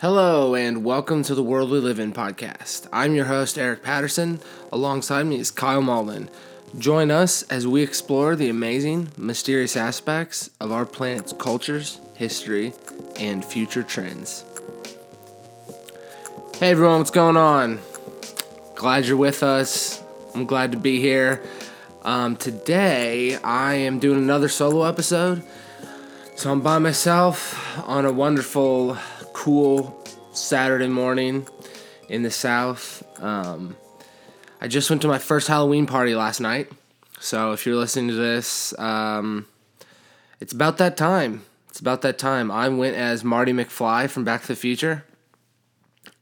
Hello, and welcome to the World We Live In podcast. I'm your host, Eric Patterson. Alongside me is Kyle Malden. Join us as we explore the amazing, mysterious aspects of our planet's cultures, history, and future trends. Hey everyone, what's going on? Glad you're with us. I'm glad to be here. Um, today, I am doing another solo episode. So I'm by myself on a wonderful cool Saturday morning in the South. Um, I just went to my first Halloween party last night. So if you're listening to this, um, it's about that time. It's about that time. I went as Marty McFly from Back to the Future,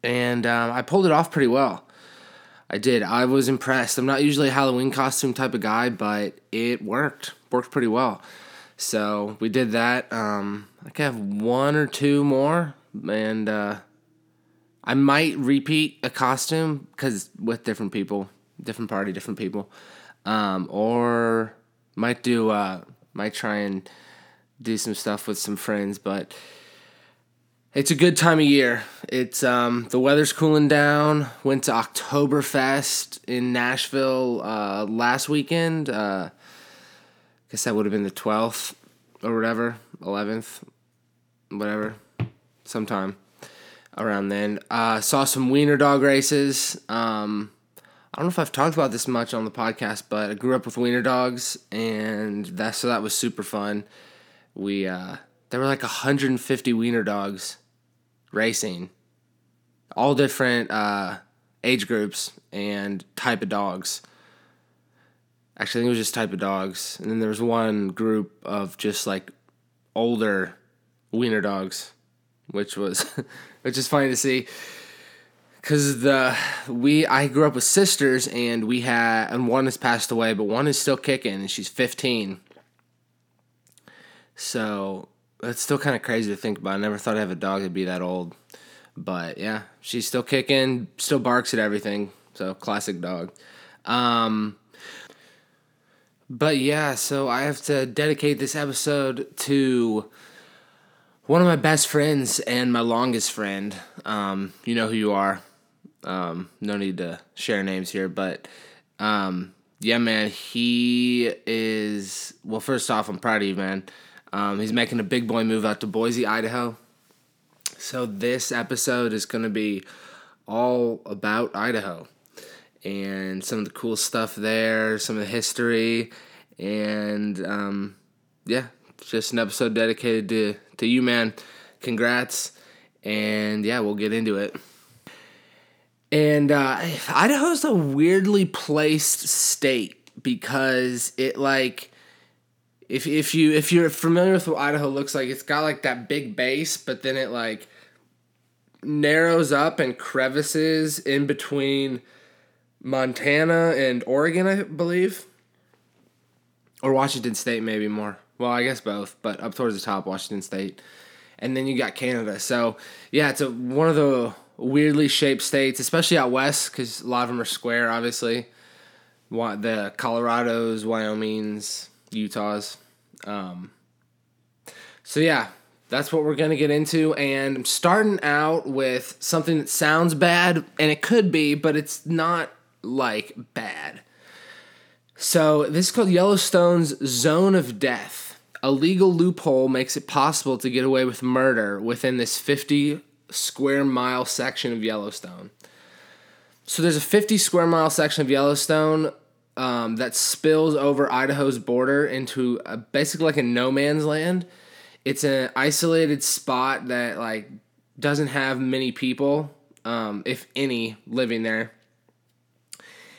and um, I pulled it off pretty well. I did. I was impressed. I'm not usually a Halloween costume type of guy, but it worked. Worked pretty well. So we did that. Um, I can have one or two more and uh, I might repeat a costume because with different people, different party, different people, um, or might do uh, might try and do some stuff with some friends, but it's a good time of year. It's um, the weather's cooling down. Went to Oktoberfest in Nashville uh, last weekend. Uh, guess that would have been the twelfth or whatever, eleventh, whatever sometime around then. Uh, saw some wiener dog races. Um, I don't know if I've talked about this much on the podcast, but I grew up with wiener dogs, and that so that was super fun. We uh, there were like 150 wiener dogs racing, all different uh, age groups and type of dogs. Actually, I think it was just type of dogs, and then there was one group of just like older wiener dogs which was which is funny to see. Because the we I grew up with sisters and we had and one has passed away but one is still kicking and she's 15 so that's still kind of crazy to think about. I never thought I'd have a dog that'd be that old. But yeah she's still kicking still barks at everything. So classic dog. Um but yeah so I have to dedicate this episode to one of my best friends and my longest friend. Um, you know who you are. Um, no need to share names here, but um, yeah, man, he is. Well, first off, I'm proud of you, man. Um, he's making a big boy move out to Boise, Idaho. So this episode is going to be all about Idaho and some of the cool stuff there, some of the history, and um, yeah, just an episode dedicated to to you, man. Congrats, and yeah, we'll get into it. And uh, Idaho's a weirdly placed state because it like if if you if you're familiar with what Idaho looks like, it's got like that big base, but then it like narrows up and crevices in between Montana and Oregon, I believe, or Washington State, maybe more. Well, I guess both, but up towards the top, Washington State, and then you got Canada. So yeah, it's a, one of the weirdly shaped states, especially out west, because a lot of them are square, obviously. The Colorados, Wyoming's, Utahs. Um, so yeah, that's what we're gonna get into, and I'm starting out with something that sounds bad, and it could be, but it's not like bad. So this is called Yellowstone's Zone of Death a legal loophole makes it possible to get away with murder within this 50 square mile section of Yellowstone. So there's a 50 square mile section of Yellowstone um, that spills over Idaho's border into a, basically like a no man's land. It's an isolated spot that like doesn't have many people, um, if any, living there.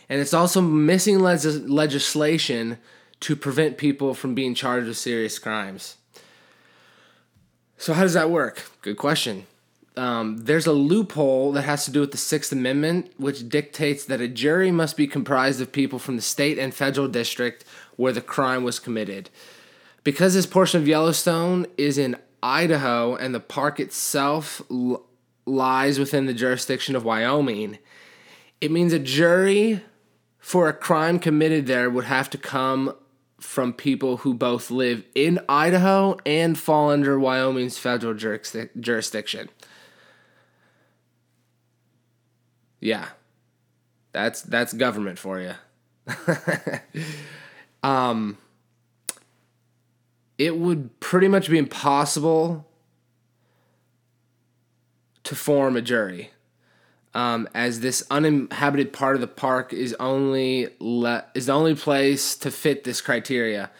And it's also missing legislation to prevent people from being charged with serious crimes. So, how does that work? Good question. Um, there's a loophole that has to do with the Sixth Amendment, which dictates that a jury must be comprised of people from the state and federal district where the crime was committed. Because this portion of Yellowstone is in Idaho and the park itself l- lies within the jurisdiction of Wyoming, it means a jury for a crime committed there would have to come from people who both live in Idaho and fall under Wyoming's federal jurisdiction. yeah, that's that's government for you. um, it would pretty much be impossible to form a jury, um, as this uninhabited part of the park is only le- is the only place to fit this criteria.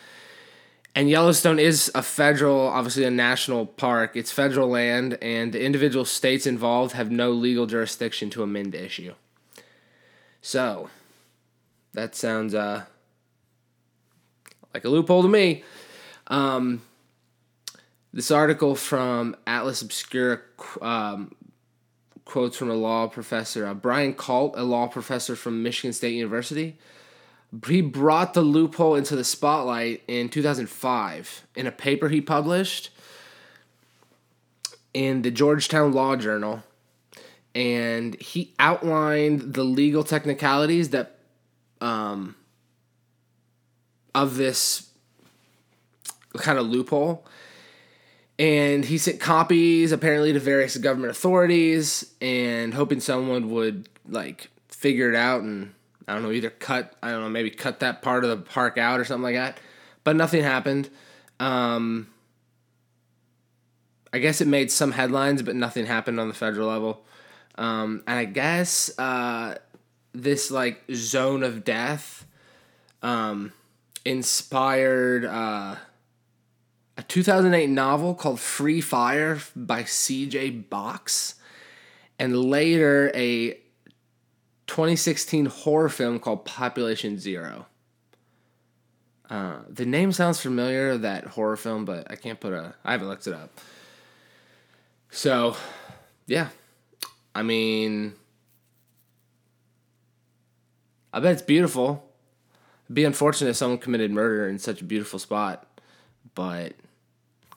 And Yellowstone is a federal, obviously a national park. It's federal land, and the individual states involved have no legal jurisdiction to amend the issue. So, that sounds uh, like a loophole to me. Um, this article from Atlas Obscura um, quotes from a law professor, uh, Brian Kalt, a law professor from Michigan State University. He brought the loophole into the spotlight in 2005 in a paper he published in the Georgetown Law Journal. And he outlined the legal technicalities that um, of this kind of loophole and he sent copies apparently to various government authorities and hoping someone would like figure it out and I don't know either cut I don't know maybe cut that part of the park out or something like that. But nothing happened. Um, I guess it made some headlines but nothing happened on the federal level. Um, and I guess uh, this like zone of death um, inspired uh, a 2008 novel called Free Fire by C.J. Box, and later a 2016 horror film called Population Zero. Uh, the name sounds familiar, that horror film, but I can't put a. I haven't looked it up. So, yeah. I mean, I bet it's beautiful. It'd be unfortunate if someone committed murder in such a beautiful spot, but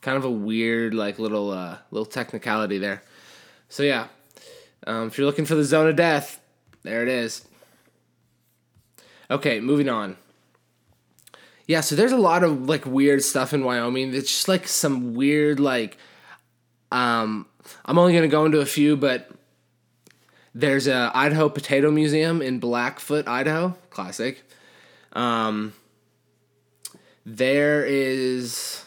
kind of a weird like little uh, little technicality there. So yeah, um, if you're looking for the zone of death, there it is. Okay, moving on. Yeah, so there's a lot of like weird stuff in Wyoming. It's just like some weird like um I'm only going to go into a few, but there's a Idaho Potato Museum in Blackfoot, Idaho, classic. Um there is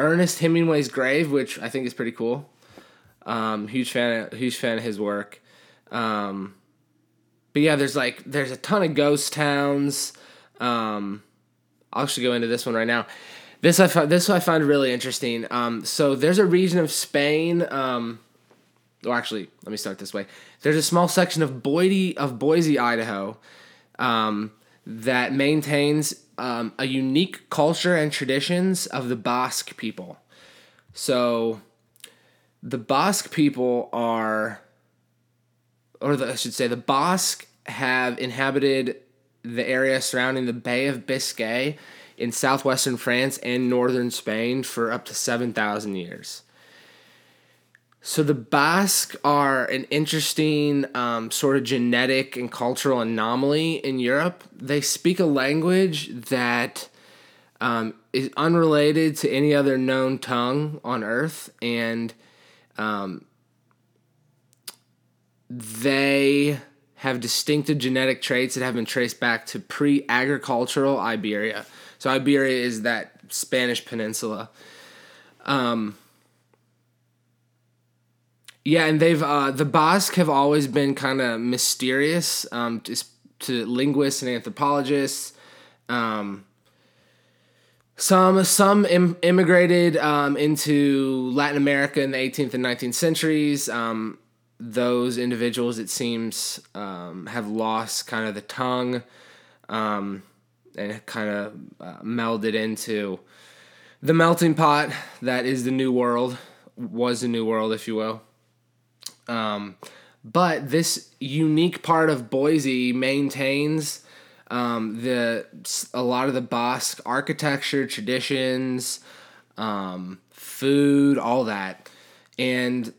Ernest Hemingway's grave, which I think is pretty cool. Um, huge fan, of, huge fan of his work. Um, but yeah, there's like there's a ton of ghost towns. Um, I'll actually go into this one right now. This I found this I find really interesting. Um, so there's a region of Spain. Um, or actually, let me start this way. There's a small section of Boise of Boise, Idaho, um, that maintains um, a unique culture and traditions of the Basque people. So, the Basque people are, or the, I should say, the Basque have inhabited the area surrounding the Bay of Biscay in southwestern France and northern Spain for up to 7,000 years. So the Basque are an interesting um, sort of genetic and cultural anomaly in Europe. They speak a language that um, is unrelated to any other known tongue on Earth, and um, they have distinctive genetic traits that have been traced back to pre-agricultural Iberia. So Iberia is that Spanish peninsula. Um, yeah, and they've uh, the Basque have always been kind of mysterious um, to, to linguists and anthropologists. Um, some some Im- immigrated um, into Latin America in the 18th and 19th centuries. Um, those individuals, it seems, um, have lost kind of the tongue um, and kind of uh, melded into the melting pot that is the New World, was the New World, if you will. Um, but this unique part of Boise maintains um, the a lot of the Basque architecture, traditions, um, food, all that, and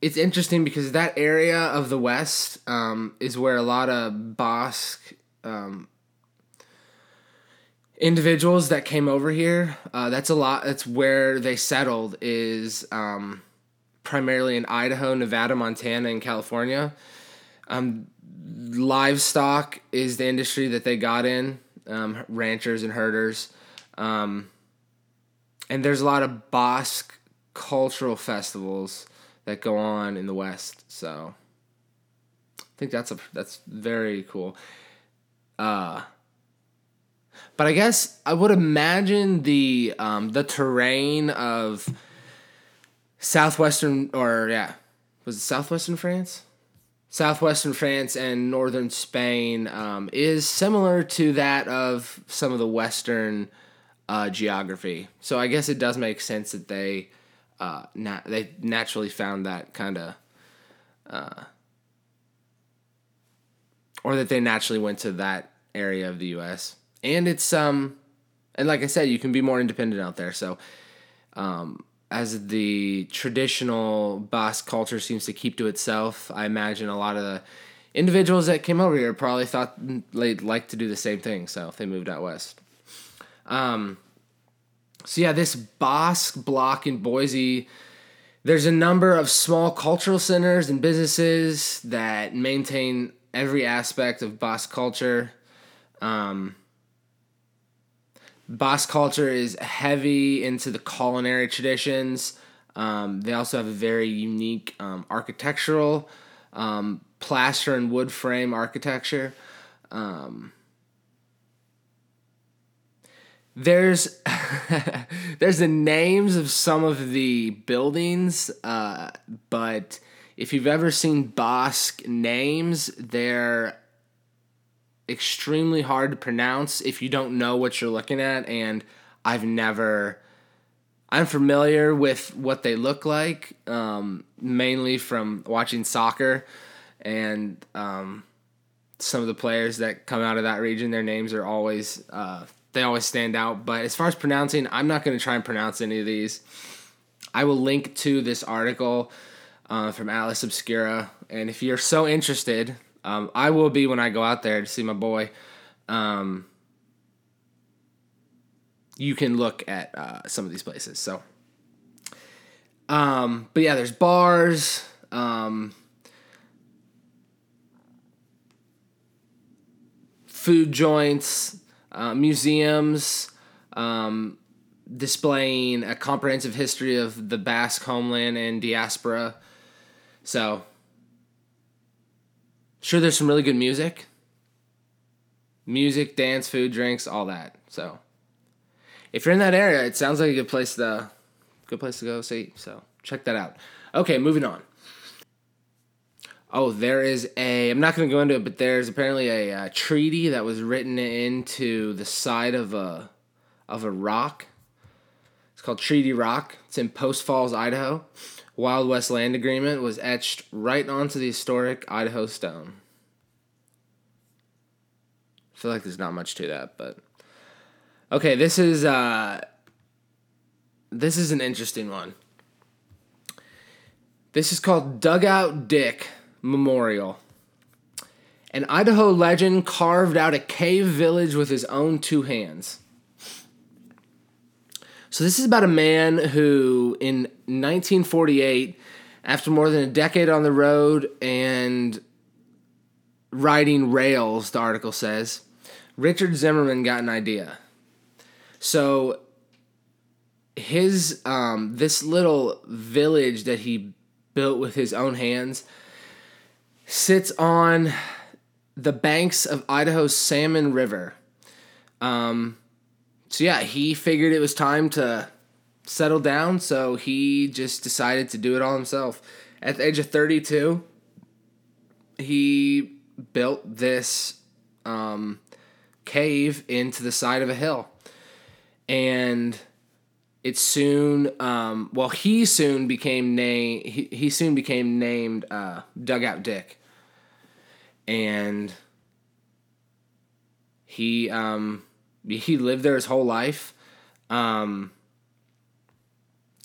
it's interesting because that area of the West um, is where a lot of Basque um, individuals that came over here. Uh, that's a lot. That's where they settled. Is um, primarily in Idaho, Nevada, Montana, and California. Um, livestock is the industry that they got in, um, ranchers and herders. Um, and there's a lot of Basque cultural festivals that go on in the West. So I think that's a that's very cool. Uh, but I guess I would imagine the um, the terrain of southwestern or yeah, was it southwestern France? Southwestern France and northern Spain um, is similar to that of some of the western uh, geography. So I guess it does make sense that they uh, they naturally found that kind of, uh, or that they naturally went to that area of the U.S. And it's um, and like I said, you can be more independent out there. So, um, as the traditional Basque culture seems to keep to itself, I imagine a lot of the individuals that came over here probably thought they'd like to do the same thing. So they moved out west. Um, so yeah, this Basque block in Boise, there's a number of small cultural centers and businesses that maintain every aspect of Basque culture. Um, Basque culture is heavy into the culinary traditions. Um, they also have a very unique um, architectural, um, plaster and wood frame architecture. Um, there's there's the names of some of the buildings, uh, but if you've ever seen Basque names, they're extremely hard to pronounce if you don't know what you're looking at and I've never I'm familiar with what they look like um, mainly from watching soccer and um, some of the players that come out of that region their names are always uh, they always stand out. But as far as pronouncing I'm not going to try and pronounce any of these. I will link to this article uh, from Atlas Obscura and if you're so interested um, I will be when I go out there to see my boy. Um, you can look at uh, some of these places. So, um, but yeah, there's bars. Um, food joints, uh, museums, um, displaying a comprehensive history of the Basque homeland and diaspora. So Sure, there's some really good music. Music, dance, food, drinks, all that. So, if you're in that area, it sounds like a good place to good place to go see. So, check that out. Okay, moving on. Oh, there is a. I'm not going to go into it, but there's apparently a, a, treaty that was written into the side of a of a rock. It's called Treaty Rock. It's in Post Falls, Idaho. Wild West Land Agreement was etched right onto the historic Idaho stone. I feel like there's not much to that, but okay, this is uh this is an interesting one. This is called Dugout Dick Memorial. An Idaho legend carved out a cave village with his own two hands. So this is about a man who, in 1948, after more than a decade on the road and riding rails, the article says, Richard Zimmerman got an idea. So his um, this little village that he built with his own hands sits on the banks of Idaho's Salmon River. Um, so yeah, he figured it was time to settle down, so he just decided to do it all himself. At the age of 32, he built this um, cave into the side of a hill. And it soon, um, well, he soon became named, he, he soon became named uh, Dugout Dick. And he, um, he lived there his whole life. Um,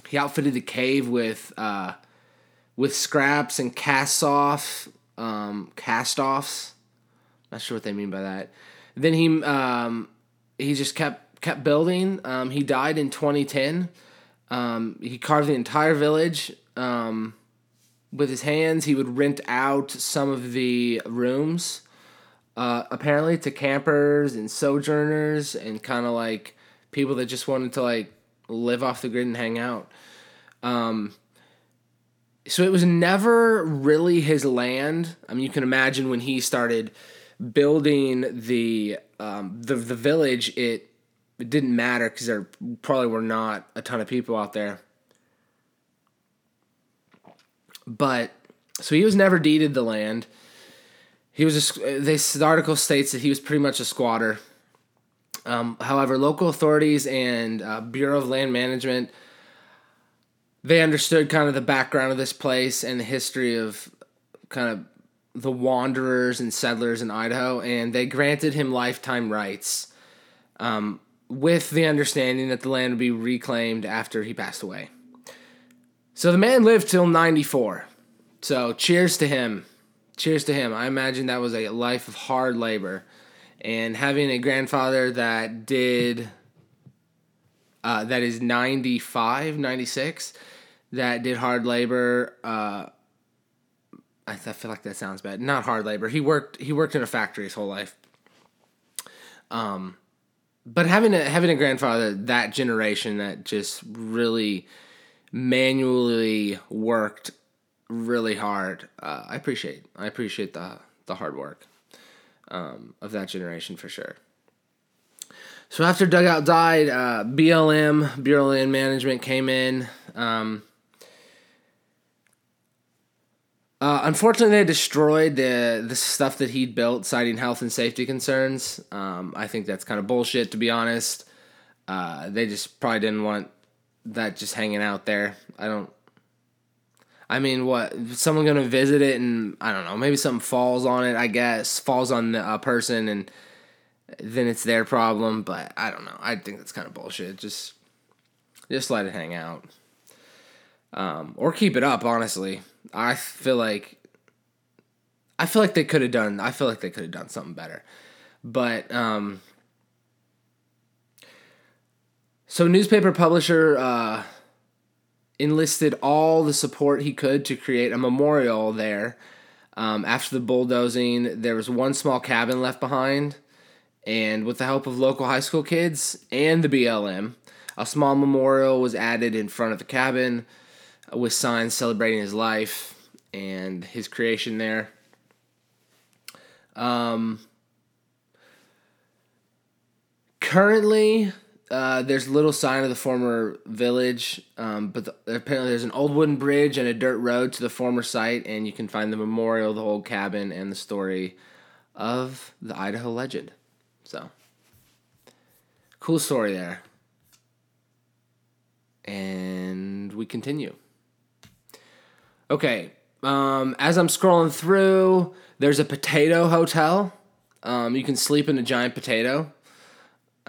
he outfitted the cave with uh, with scraps and cast off um, cast offs. Not sure what they mean by that. Then he um, he just kept kept building. Um, he died in 2010. Um, he carved the entire village um, with his hands. He would rent out some of the rooms, uh, apparently to campers and sojourners and kind of like people that just wanted to like live off the grid and hang out. Um, so it was never really his land. I mean, you can imagine when he started building the um, the the village, it, it didn't matter because there probably were not a ton of people out there. But so he was never deeded the land. He was a, this article states that he was pretty much a squatter. Um, however, local authorities and uh, Bureau of Land Management they understood kind of the background of this place and the history of kind of the wanderers and settlers in Idaho, and they granted him lifetime rights um, with the understanding that the land would be reclaimed after he passed away. So the man lived till 94. So cheers to him. Cheers to him. I imagine that was a life of hard labor. And having a grandfather that did, uh, that is 95, 96, that did hard labor. Uh, I, feel like that sounds bad. Not hard labor. He worked. He worked in a factory his whole life. Um, but having a having a grandfather that generation that just really manually worked really hard. Uh, I appreciate. I appreciate the the hard work um, of that generation for sure. So after Dugout died, uh, BLM Land Management came in. Um, uh, unfortunately, they destroyed the the stuff that he'd built, citing health and safety concerns. Um, I think that's kind of bullshit, to be honest. Uh, they just probably didn't want that just hanging out there. I don't. I mean, what? Someone gonna visit it, and I don't know. Maybe something falls on it. I guess falls on the, a person, and then it's their problem. But I don't know. I think that's kind of bullshit. Just, just let it hang out, um, or keep it up. Honestly, I feel like I feel like they could have done I feel like they could have done something better. But um so newspaper publisher uh enlisted all the support he could to create a memorial there. Um, after the bulldozing, there was one small cabin left behind, and with the help of local high school kids and the BLM, a small memorial was added in front of the cabin with signs celebrating his life and his creation there. Um, currently, uh, there's little sign of the former village, um, but the, apparently there's an old wooden bridge and a dirt road to the former site, and you can find the memorial, the old cabin, and the story of the Idaho legend. So, cool story there. And we continue. Okay, um, as I'm scrolling through, there's a potato hotel. Um, you can sleep in a giant potato.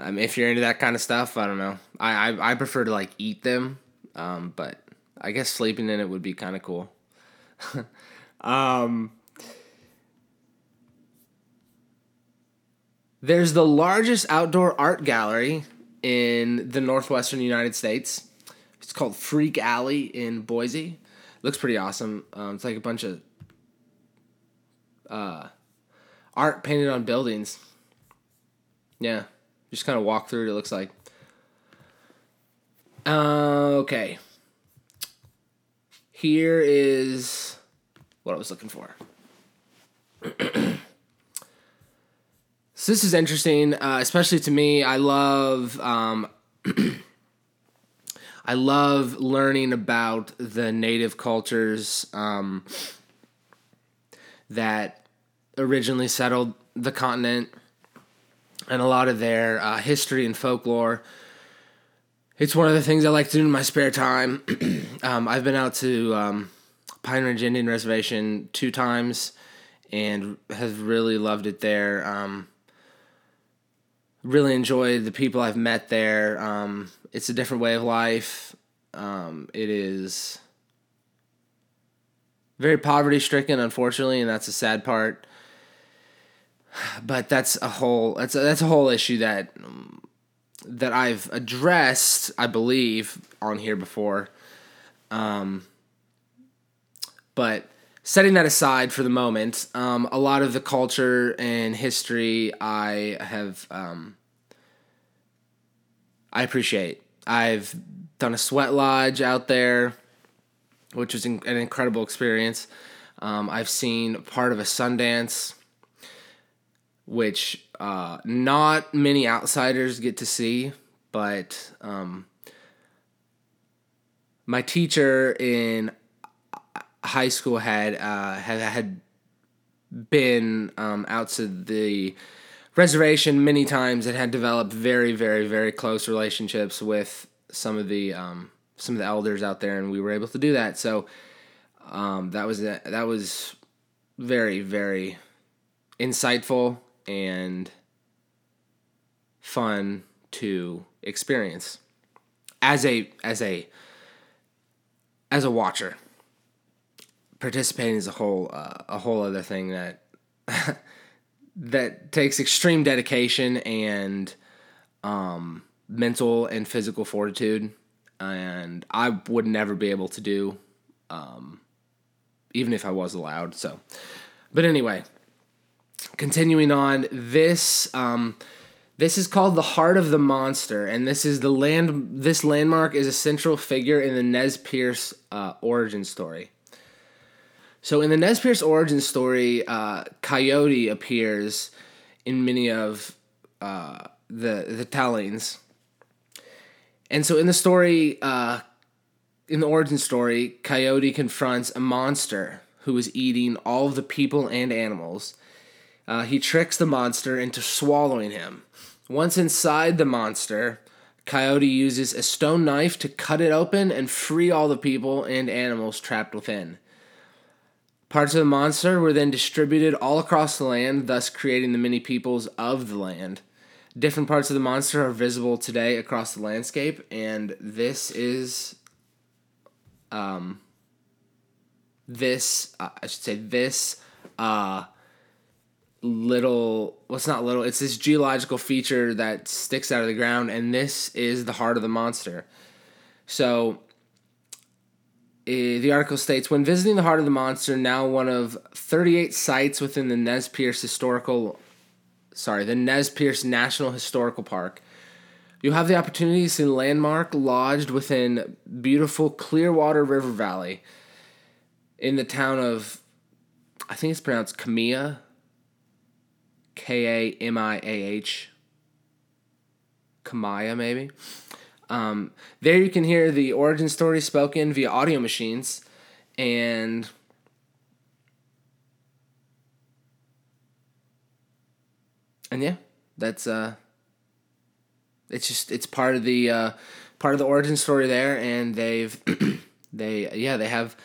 Um, if you're into that kind of stuff, I don't know. I I, I prefer to like eat them, um, but I guess sleeping in it would be kind of cool. um, there's the largest outdoor art gallery in the northwestern United States. It's called Freak Alley in Boise looks pretty awesome. Um, it's like a bunch of uh, art painted on buildings. Yeah, just kind of walk through it. It looks like. Uh, okay. Here is what I was looking for. so this is interesting, uh, especially to me. I love um, I love learning about the native cultures um, that originally settled the continent and a lot of their uh, history and folklore. It's one of the things I like to do in my spare time. um, I've been out to um, Pine Ridge Indian Reservation two times and have really loved it there. Um, really enjoyed the people I've met there. Um, it's a different way of life. Um, it is very poverty stricken, unfortunately, and that's a sad part. But that's a whole that's a, that's a whole issue that um, that I've addressed, I believe, on here before. Um, But setting that aside for the moment, um, a lot of the culture and history I have um, I appreciate. I've done a sweat lodge out there, which was an incredible experience. Um, I've seen part of a Sundance, which uh, not many outsiders get to see, but um, my teacher in high school had uh, had had been um, out to the reservation many times and had developed very very very close relationships with some of the um, some of the elders out there, and we were able to do that. So um, that was that was very very insightful and fun to experience as a as a as a watcher participating is a whole uh, a whole other thing that that takes extreme dedication and um, mental and physical fortitude, and I would never be able to do, um, even if I was allowed. So, but anyway, continuing on this. Um, this is called the Heart of the Monster, and this is the land. This landmark is a central figure in the Nez Perce uh, origin story. So in the Nez Perce origin story, uh, Coyote appears in many of uh, the the tellings, and so in the story, uh, in the origin story, Coyote confronts a monster who is eating all of the people and animals. Uh, he tricks the monster into swallowing him. Once inside the monster, Coyote uses a stone knife to cut it open and free all the people and animals trapped within. Parts of the monster were then distributed all across the land, thus creating the many peoples of the land. Different parts of the monster are visible today across the landscape, and this is, um, this uh, I should say this, uh, little what's well, not little it's this geological feature that sticks out of the ground and this is the heart of the monster. So eh, the article states when visiting the heart of the monster, now one of 38 sites within the Nez Perce historical, sorry, the Nez Perce National Historical Park, you'll have the opportunity to see landmark lodged within beautiful Clearwater River Valley in the town of, I think it's pronounced Kamiah, K A M I A H, Kamaya maybe. Um, there you can hear the origin story spoken via audio machines and and yeah, that's uh it's just it's part of the uh part of the origin story there and they've they yeah, they have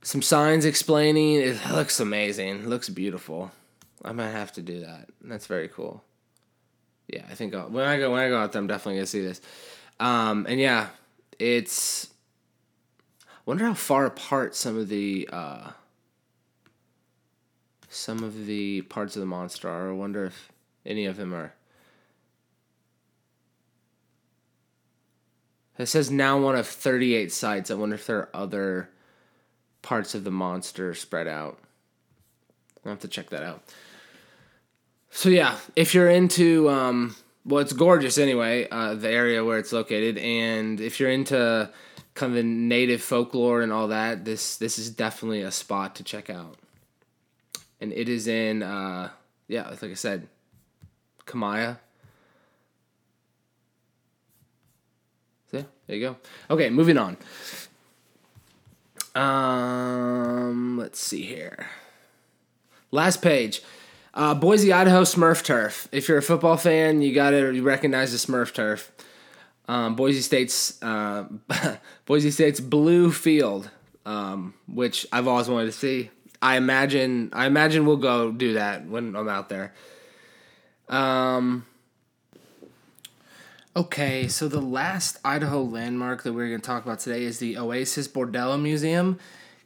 some signs explaining it looks amazing. Looks beautiful. I might have to do that. That's very cool. Yeah, I think I'll, when I go when I go out there, I'm definitely gonna see this. Um, and yeah, it's. I wonder how far apart some of the uh, some of the parts of the monster are. I wonder if any of them are. It says now one of 38 sites. I wonder if there are other parts of the monster spread out. I'll have to check that out. So yeah, if you're into um, well, it's gorgeous anyway, uh, the area where it's located, and if you're into kind of the native folklore and all that, this this is definitely a spot to check out. And it is in, uh, yeah, like I said, Kamaya. See, there you go. Okay, moving on. Um, let's see here. Last page. Uh, Boise, Idaho Smurf Turf. If you're a football fan, you gotta recognize the Smurf Turf. Um, Boise State's uh, Boise State's blue field, um, which I've always wanted to see. I imagine I imagine we'll go do that when I'm out there. Um, okay, so the last Idaho landmark that we're going to talk about today is the Oasis Bordello Museum.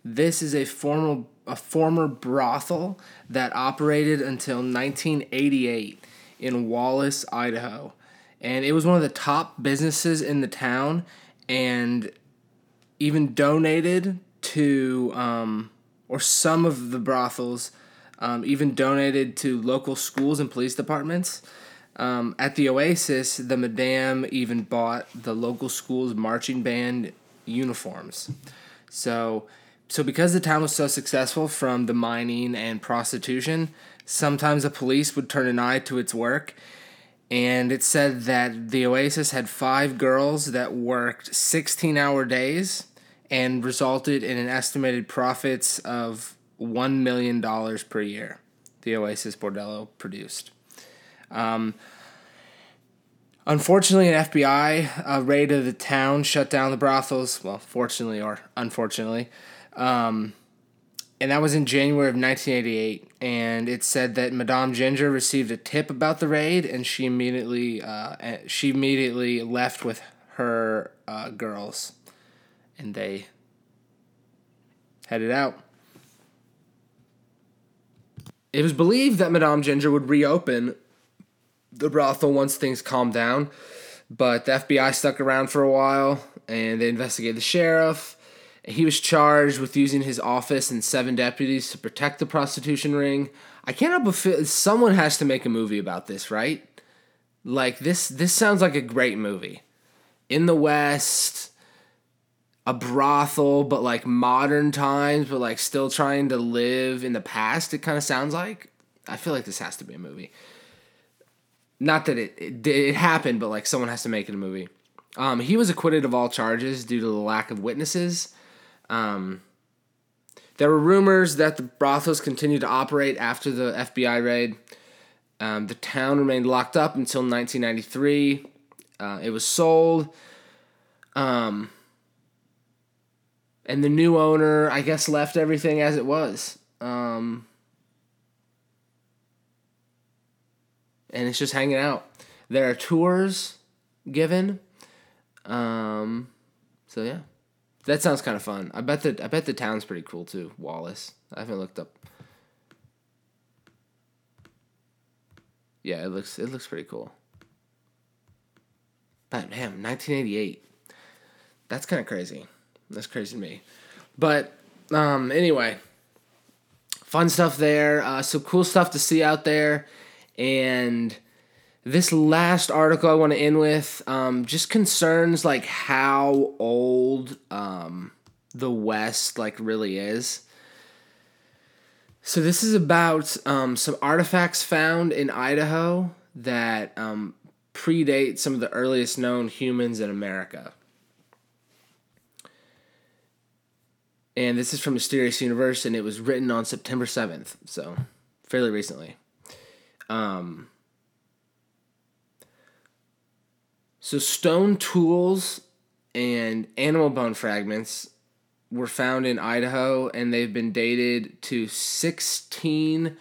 This is a formal a former brothel that operated until 1988 in Wallace, Idaho. And it was one of the top businesses in the town and even donated to um, or some of the brothels, um, even donated to local schools and police departments. Um, at the Oasis, the Madame even bought the local school's marching band uniforms. So, so because the town was so successful from the mining and prostitution, sometimes the police would turn an eye to its work. And it said that the Oasis had five girls that worked 16 hour days and resulted in an estimated profits of $1 million per year. The Oasis Bordello produced. Um, unfortunately, an FBI uh, raid of the town shut down the brothels. Well, fortunately or unfortunately. Um, and that was in January of 1988. And it said that Madame Ginger received a tip about the raid, and she immediately uh, she immediately left with her uh, girls, and they headed out. It was believed that Madame Ginger would reopen the brothel once things calmed down, but the FBI stuck around for a while and they investigated the sheriff. He was charged with using his office and seven deputies to protect the prostitution ring. I can't but feel someone has to make a movie about this, right? Like this this sounds like a great movie. In the West, a brothel, but like modern times, but like still trying to live in the past. It kind of sounds like. I feel like this has to be a movie. Not that it, it it happened, but like someone has to make it a movie. Um, he was acquitted of all charges due to the lack of witnesses. Um, there were rumors that the brothels continued to operate after the FBI raid. Um, the town remained locked up until 1993. Uh, it was sold. Um, and the new owner, I guess, left everything as it was. Um, and it's just hanging out. There are tours given. Um, so yeah, that sounds kind of fun. I bet the I bet the town's pretty cool too. Wallace. I haven't looked up. Yeah, it looks it looks pretty cool. But man, 1988. That's kind of crazy. That's crazy to me. But um, anyway, fun stuff there. Uh, some cool stuff to see out there. And this last article I want to end with um, just concerns like how old um, the West like really is. So this is about um, some artifacts found in Idaho that um, predate some of the earliest known humans in America. and this is from Mysterious Universe, and it was written on September seventh, so fairly recently. Um, so stone tools and animal bone fragments were found in Idaho, and they've been dated to sixteen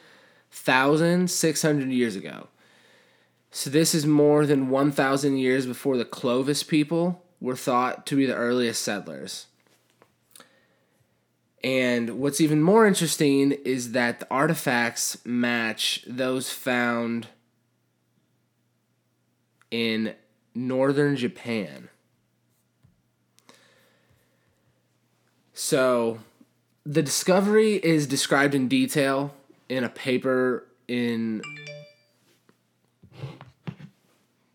thousand six hundred years ago. So this is more than one thousand years before the Clovis people were thought to be the earliest settlers. And what's even more interesting is that the artifacts match those found in northern Japan. So, the discovery is described in detail in a paper in.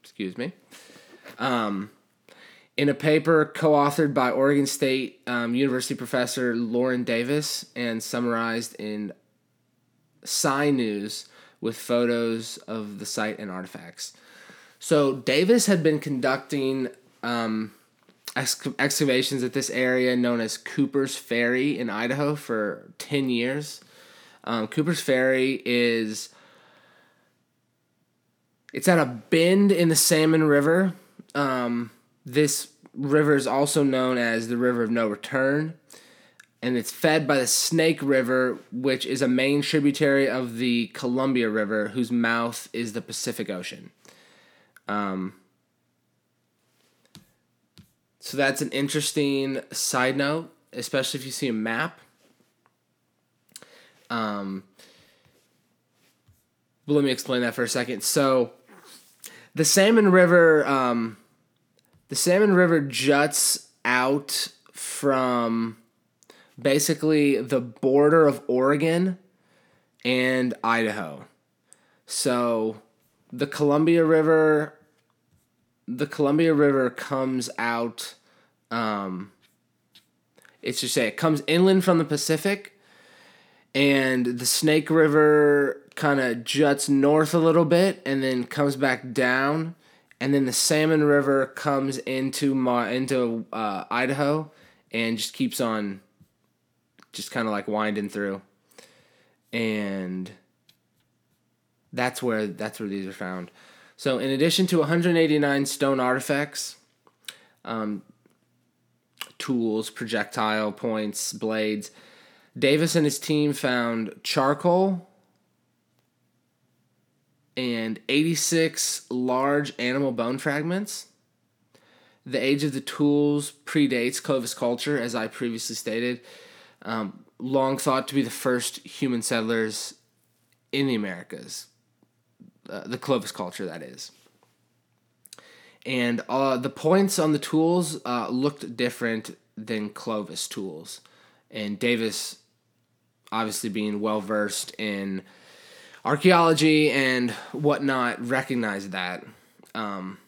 Excuse me. Um, in a paper co-authored by Oregon State um, University professor Loren Davis and summarized in Sci News with photos of the site and artifacts. So Davis had been conducting um, ex- excavations at this area known as Cooper's Ferry in Idaho for 10 years. Um, Cooper's Ferry is it's at a bend in the Salmon River. Um, this river is also known as the River of No Return, and it's fed by the Snake River, which is a main tributary of the Columbia River, whose mouth is the Pacific Ocean. Um, so that's an interesting side note, especially if you see a map. Um, but let me explain that for a second. So, the Salmon River um, the Salmon River juts out from basically the border of Oregon and Idaho. So the Columbia River the Columbia River comes out um it's just say it comes inland from the Pacific and the Snake River kind of juts north a little bit and then comes back down and then the Salmon River comes into Ma- into uh, Idaho and just keeps on just kind of like winding through. And that's where that's where these are found so in addition to 189 stone artifacts um, tools projectile points blades davis and his team found charcoal and 86 large animal bone fragments. The age of the tools predates clovis culture as i previously stated. Um, long thought to be the first human settlers in the Americas, uh, the Clovis culture, that is. And uh, the points on the tools uh, looked different than Clovis tools. And Davis, obviously being well versed in archaeology and whatnot, recognized that. Um,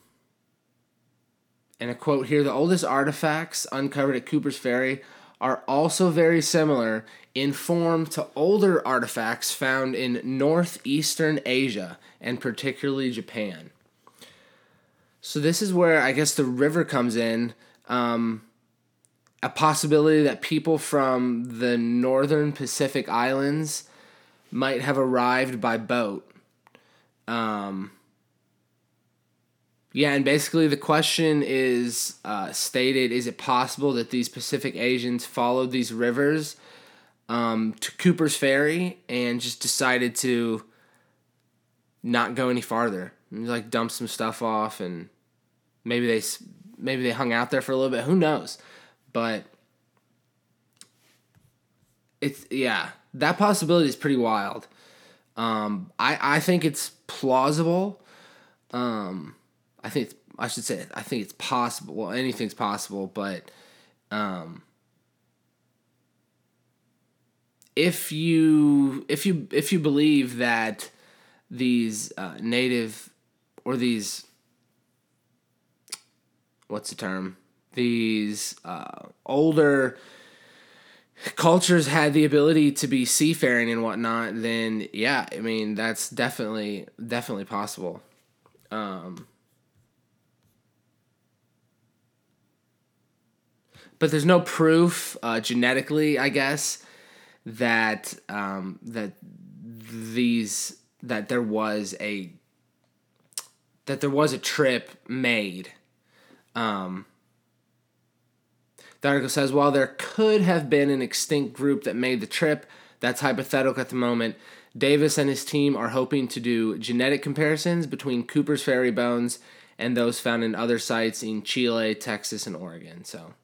and a quote here the oldest artifacts uncovered at Cooper's Ferry are also very similar in form to older artifacts found in northeastern Asia and particularly Japan. So, this is where I guess the river comes in. Um, a possibility that people from the northern Pacific Islands might have arrived by boat. Um, yeah, and basically the question is uh, stated: Is it possible that these Pacific Asians followed these rivers um, to Cooper's Ferry and just decided to not go any farther, and, like dump some stuff off, and maybe they maybe they hung out there for a little bit. Who knows? But it's yeah, that possibility is pretty wild. Um, I I think it's plausible. Um, I think it's, I should say I think it's possible. Well, anything's possible, but um, if you if you if you believe that these uh, native or these what's the term these uh, older cultures had the ability to be seafaring and whatnot then yeah i mean that's definitely definitely possible um, but there's no proof uh, genetically, I guess, that um, that these that there was a that there was a trip made. Um, the article says while there could have been an extinct group that made the trip, that's hypothetical at the moment. Davis and his team are hoping to do genetic comparisons between Cooper's Ferry bones and those found in other sites in Chile, Texas, and Oregon. So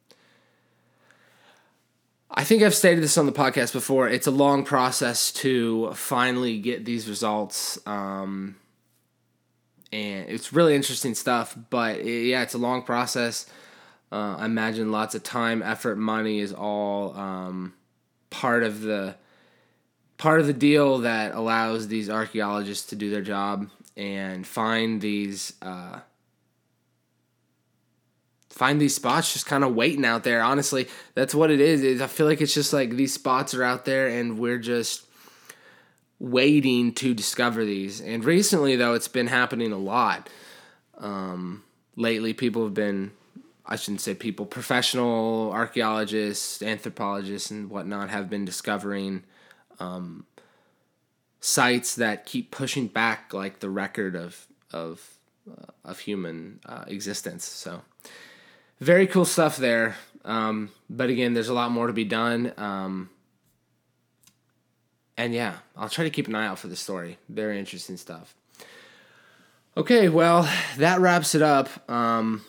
I think I've stated this on the podcast before. It's a long process to finally get these results. Um, and it's really interesting stuff, but yeah, it's a long process. Uh, I imagine lots of time, effort, money is all um, part of the part of the deal that allows these archaeologists to do their job and find these uh, find these spots just kind of waiting out there. Honestly, that's what it is. is. I feel like it's just like these spots are out there and we're just waiting to discover these. And recently, though, it's been happening a lot. Um, lately, people have been, I shouldn't say people, professional archaeologists, anthropologists, and whatnot have been discovering um, sites that keep pushing back like the record of of uh, of human uh, existence. So very cool stuff there. Um, but again, there's a lot more to be done. Um, and yeah, I'll try to keep an eye out for the story. Very interesting stuff. Okay, well, that wraps it up. Um,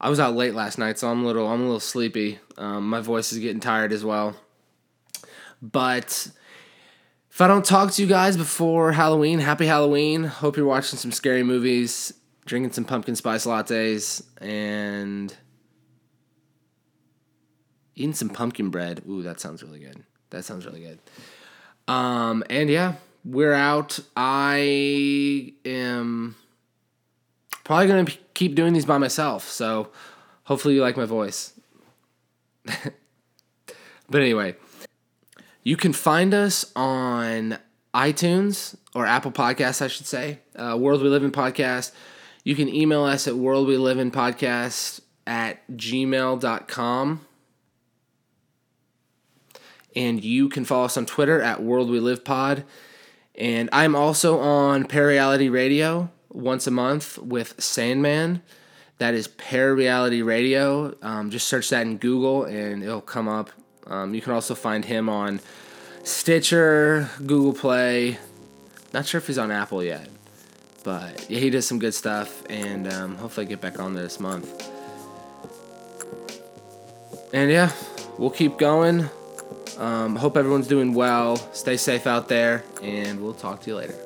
I was out late last night, so I'm a little I'm a little sleepy. Um, my voice is getting tired as well. But if I don't talk to you guys before Halloween, happy Halloween. Hope you're watching some scary movies drinking some pumpkin spice lattes, and eating some pumpkin bread. Ooh, that sounds really good. That sounds really good. Um, and yeah, we're out. I am probably gonna keep doing these by myself. So hopefully you like my voice. but anyway, you can find us on iTunes or Apple Podcasts, I should say. Uh, World We Live in Podcast. You can email us at World at gmail.com. And you can follow us on Twitter at World Live Pod. And I'm also on Parareality Radio once a month with Sandman. That is Parareality Radio. Um, just search that in Google and it'll come up. Um, you can also find him on Stitcher, Google Play. Not sure if he's on Apple yet, but yeah, he does some good stuff, and um, hopefully I get back on this month. And yeah, we'll keep going. Um, hope everyone's doing well. Stay safe out there, and we'll talk to you later.